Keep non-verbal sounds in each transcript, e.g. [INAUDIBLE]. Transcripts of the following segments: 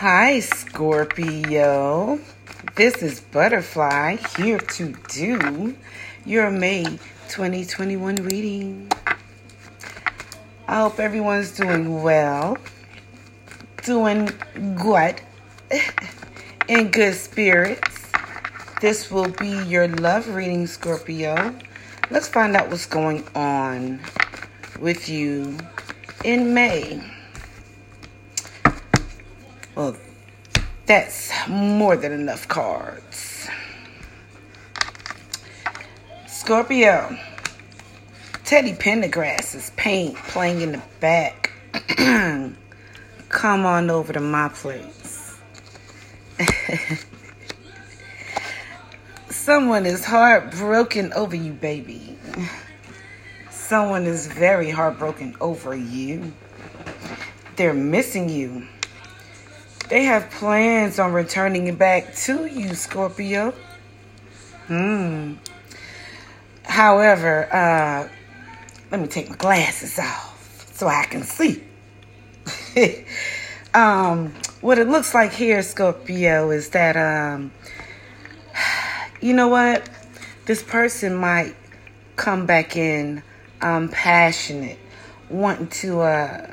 Hi, Scorpio. This is Butterfly here to do your May 2021 reading. I hope everyone's doing well, doing good, [LAUGHS] in good spirits. This will be your love reading, Scorpio. Let's find out what's going on with you in May. Well, that's more than enough cards. Scorpio. Teddy Pendergrass is paint playing in the back. [CLEARS THROAT] Come on over to my place. [LAUGHS] Someone is heartbroken over you, baby. Someone is very heartbroken over you. They're missing you. They have plans on returning back to you, Scorpio. Hmm. However, uh, let me take my glasses off so I can see. [LAUGHS] um, what it looks like here, Scorpio, is that um, [SIGHS] you know what? This person might come back in um, passionate, wanting to uh,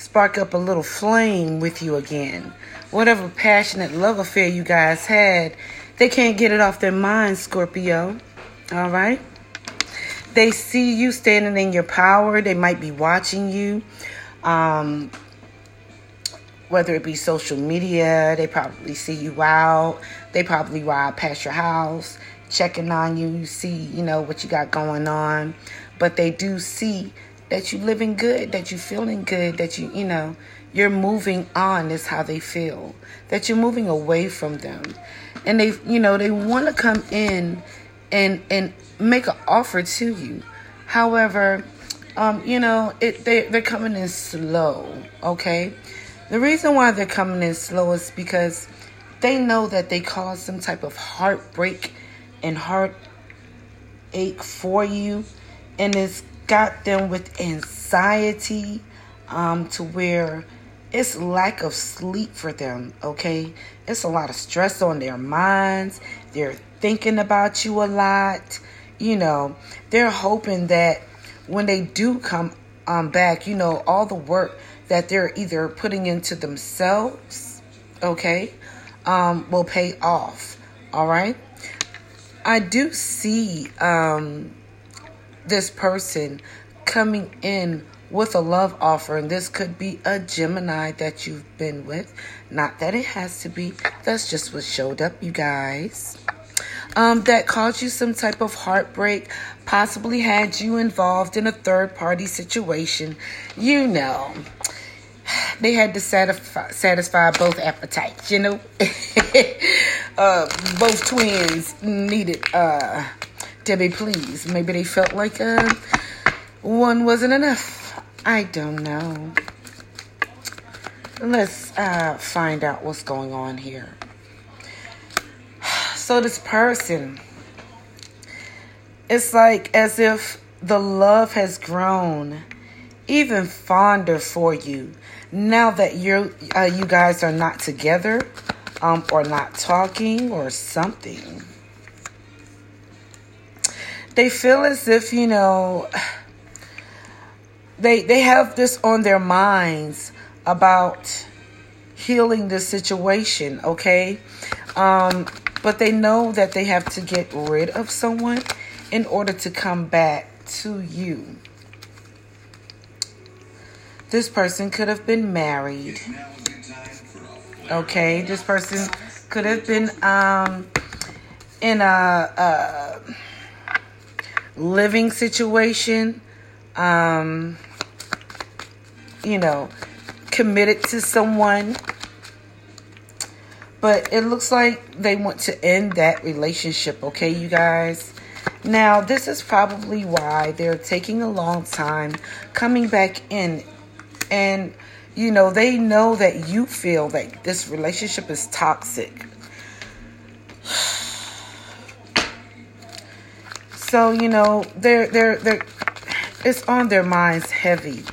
spark up a little flame with you again whatever passionate love affair you guys had, they can't get it off their mind, Scorpio. All right? They see you standing in your power. They might be watching you. Um, whether it be social media, they probably see you out. They probably ride past your house, checking on you. You see, you know, what you got going on. But they do see that you're living good, that you're feeling good, that you, you know, you're moving on is how they feel that you're moving away from them. And they you know they want to come in and and make an offer to you. However um you know it they, they're coming in slow okay? The reason why they're coming in slow is because they know that they caused some type of heartbreak and heartache for you. And it's got them with anxiety um, to where it's lack of sleep for them, okay? It's a lot of stress on their minds. They're thinking about you a lot. You know, they're hoping that when they do come um, back, you know, all the work that they're either putting into themselves, okay, um, will pay off. All right. I do see um, this person coming in with a love offer, and this could be a Gemini that you've been with. Not that it has to be, that's just what showed up, you guys. Um, that caused you some type of heartbreak, possibly had you involved in a third party situation. You know, [SIGHS] they had to satisfy, satisfy both appetites, you know. [LAUGHS] uh, both twins needed uh, to be pleased. Maybe they felt like uh, one wasn't enough. I don't know. Let's uh, find out what's going on here. [SIGHS] So, this person, it's like as if the love has grown even fonder for you now that you're uh, you guys are not together um, or not talking or something they feel as if you know they they have this on their minds about healing the situation, okay? Um, but they know that they have to get rid of someone in order to come back to you. This person could have been married. Okay, this person could have been um, in a, a living situation. Um, you know, committed to someone. But it looks like they want to end that relationship, okay, you guys? Now, this is probably why they're taking a long time coming back in. And, you know, they know that you feel that this relationship is toxic. So, you know, they're they're they're it's on their minds heavy.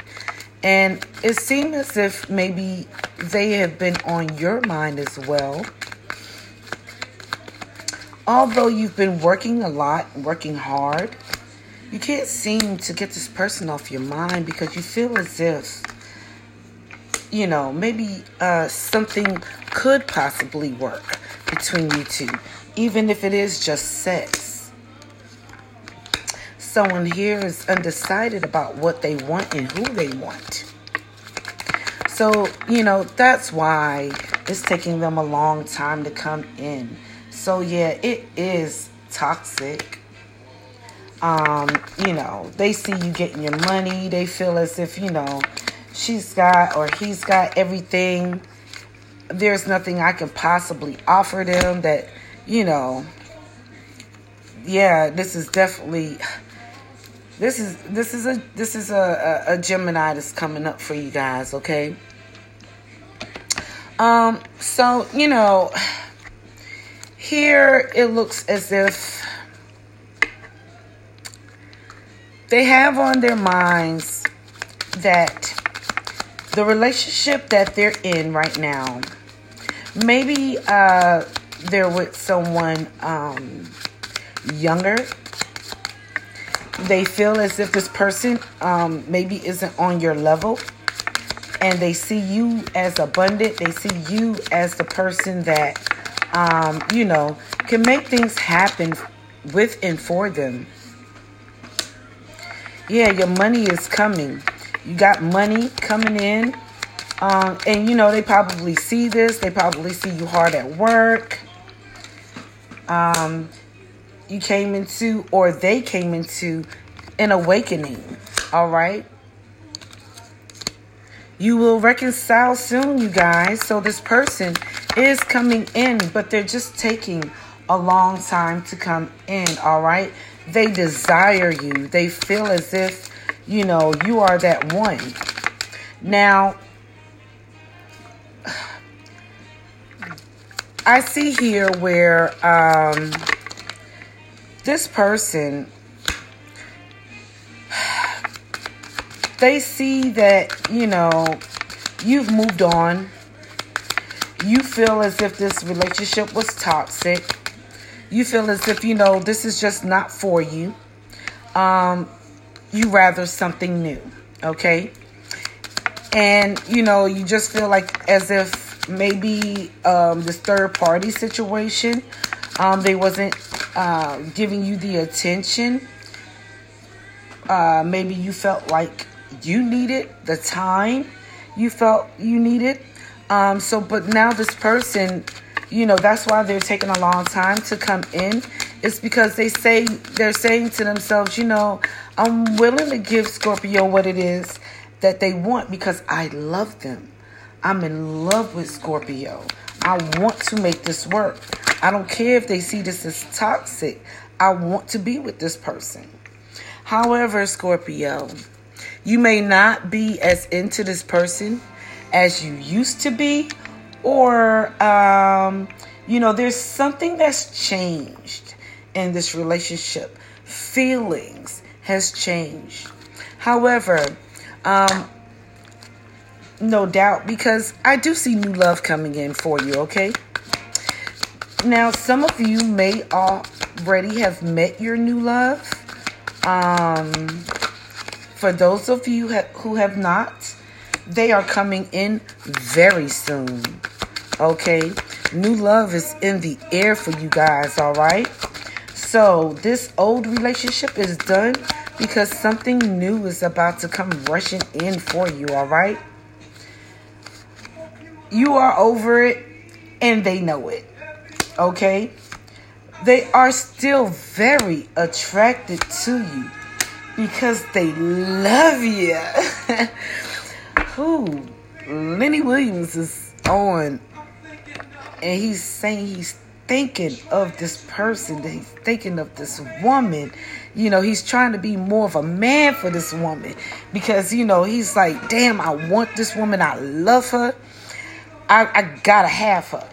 And it seems as if maybe they have been on your mind as well. Although you've been working a lot, working hard, you can't seem to get this person off your mind because you feel as if, you know, maybe uh, something could possibly work between you two, even if it is just sex. Someone here is undecided about what they want and who they want. So, you know, that's why it's taking them a long time to come in. So, yeah, it is toxic. Um, you know, they see you getting your money. They feel as if, you know, she's got or he's got everything. There's nothing I can possibly offer them that, you know, yeah, this is definitely this is this is a this is a, a, a Gemini that's coming up for you guys, okay? Um, so, you know, here it looks as if they have on their minds that the relationship that they're in right now, maybe uh, they're with someone um, younger. They feel as if this person um, maybe isn't on your level and they see you as abundant. They see you as the person that, um, you know, can make things happen with and for them. Yeah, your money is coming. You got money coming in. Um, and, you know, they probably see this. They probably see you hard at work. Um, you came into, or they came into, an awakening. All right. You will reconcile soon, you guys. So this person is coming in, but they're just taking a long time to come in, all right? They desire you. They feel as if, you know, you are that one. Now, [SIGHS] I see here where um, this person they see that, you know, you've moved on. You feel as if this relationship was toxic. You feel as if, you know, this is just not for you. Um, you rather something new, okay? And, you know, you just feel like as if maybe um, this third party situation, um, they wasn't uh, giving you the attention. Uh, maybe you felt like you needed, the time you felt you needed. Um, so, but now this person, you know, that's why they're taking a long time to come in. It's because they say they're saying to themselves, you know, I'm willing to give Scorpio what it is that they want because I love them. I'm in love with Scorpio. I want to make this work. I don't care if they see this as toxic. I want to be with this person. However, Scorpio, you may not be as into this person as you used to be, or, um, you know, there's something that's changed in this relationship. Feelings has changed. However, um, no doubt, because I do see new love coming in for you, okay? Now, some of you may already have met your new love. Um, for those of you who have not, they are coming in very soon. Okay? New love is in the air for you guys, all right? So, this old relationship is done because something new is about to come rushing in for you, all right? You are over it and they know it. Okay? They are still very attracted to you because they love you. [LAUGHS] Who? Lenny Williams is on, and he's saying he's thinking of this person, that he's thinking of this woman. You know, he's trying to be more of a man for this woman because, you know, he's like, damn, I want this woman. I love her. I, I gotta have her.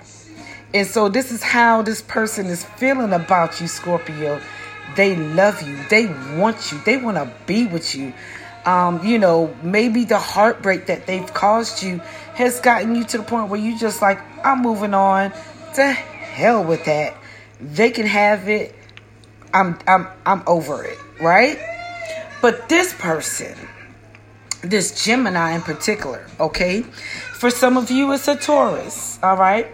And so, this is how this person is feeling about you, Scorpio. They love you. They want you. They want to be with you. Um, you know, maybe the heartbreak that they've caused you has gotten you to the point where you just like, I'm moving on. To hell with that. They can have it. I'm I'm I'm over it, right? But this person, this Gemini in particular, okay? For some of you, it's a Taurus, all right?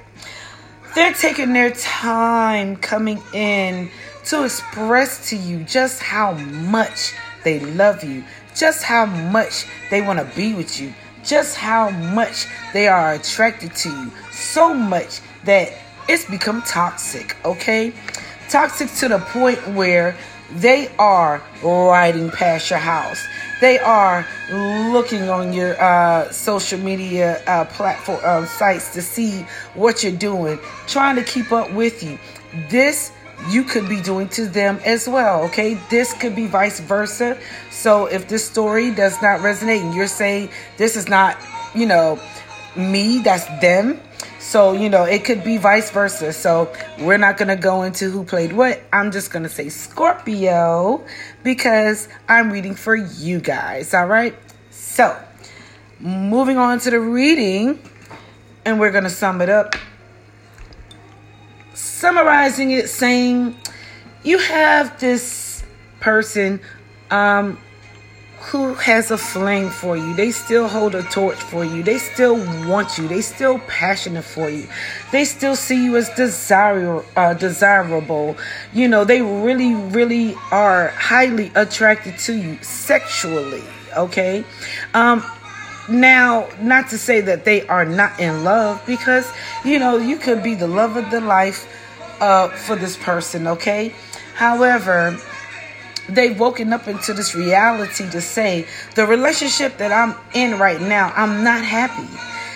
They're taking their time coming in to express to you just how much they love you, just how much they want to be with you, just how much they are attracted to you. So much that it's become toxic, okay? Toxic to the point where they are riding past your house. They are looking on your uh, social media uh, platform uh, sites to see what you're doing, trying to keep up with you. This you could be doing to them as well. Okay, this could be vice versa. So if this story does not resonate and you're saying this is not, you know, me, that's them. So, you know, it could be vice versa. So, we're not going to go into who played what. I'm just going to say Scorpio because I'm reading for you guys. All right. So, moving on to the reading, and we're going to sum it up. Summarizing it, saying you have this person um, who has a flame for you. They still hold a torch for you. They still want you. They still passionate for you. They still see you as desirable. Uh, desirable. You know, they really, really are highly attracted to you sexually. Okay. Um, now, not to say that they are not in love, because you know you could be the love of the life uh, for this person. Okay. However, they've woken up into this reality to say the relationship that I'm in right now, I'm not happy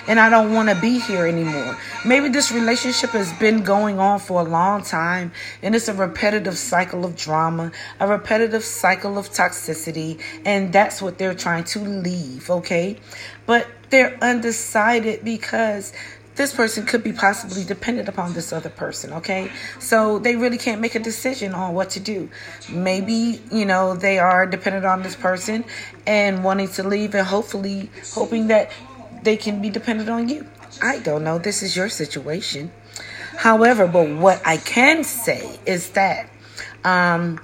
and I don't want to be here anymore. Maybe this relationship has been going on for a long time and it's a repetitive cycle of drama, a repetitive cycle of toxicity, and that's what they're trying to leave, okay? But they're undecided because this person could be possibly dependent upon this other person, okay? So they really can't make a decision on what to do. Maybe, you know, they are dependent on this person and wanting to leave and hopefully hoping that they can be dependent on you. I don't know. This is your situation. However, but what I can say is that um,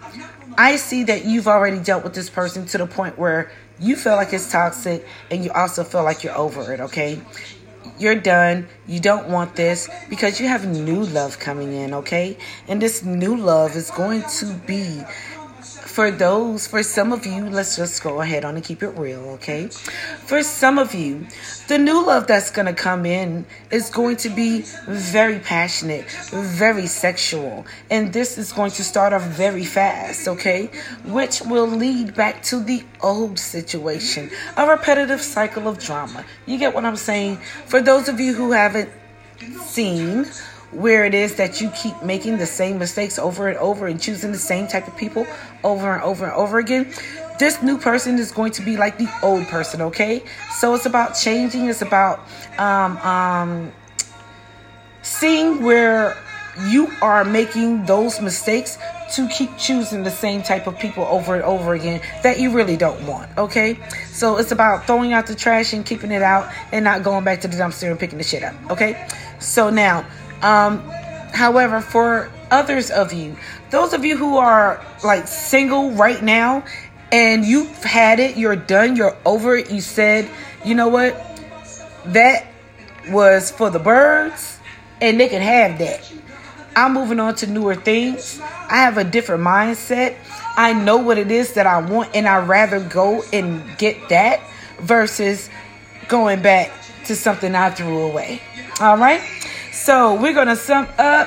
I see that you've already dealt with this person to the point where you feel like it's toxic and you also feel like you're over it, okay? You're done. You don't want this because you have new love coming in, okay? And this new love is going to be for those, for some of you, let's just go ahead on and keep it real, okay? For some of you, the new love that's going to come in is going to be very passionate, very sexual, and this is going to start off very fast, okay? Which will lead back to the old situation, a repetitive cycle of drama. You get what I'm saying? For those of you who haven't seen where it is that you keep making the same mistakes over and over and choosing the same type of people over and over and over again. This new person is going to be like the old person, okay? So it's about changing, it's about um, um, seeing where you are making those mistakes to keep choosing the same type of people over and over again that you really don't want. Okay, so it's about throwing out the trash and keeping it out and not going back to the dumpster and picking the shit up. Okay, so now um, however, for others of you, those of you who are like single right now and you've had it, you're done, you're over it, you said, you know what, that was for the birds and they can have that. I'm moving on to newer things. I have a different mindset. I know what it is that I want, and I'd rather go and get that versus going back to something I threw away. All right. So we're going to sum up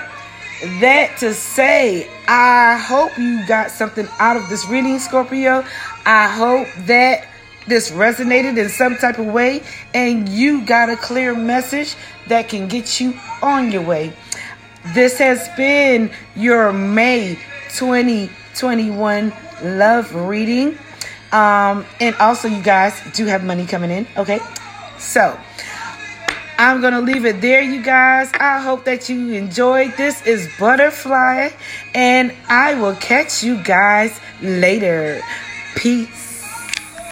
that to say, I hope you got something out of this reading, Scorpio. I hope that this resonated in some type of way and you got a clear message that can get you on your way. This has been your May 2021 love reading. Um, and also, you guys do have money coming in, okay? So, I'm going to leave it there, you guys. I hope that you enjoyed. This is Butterfly, and I will catch you guys later. Peace.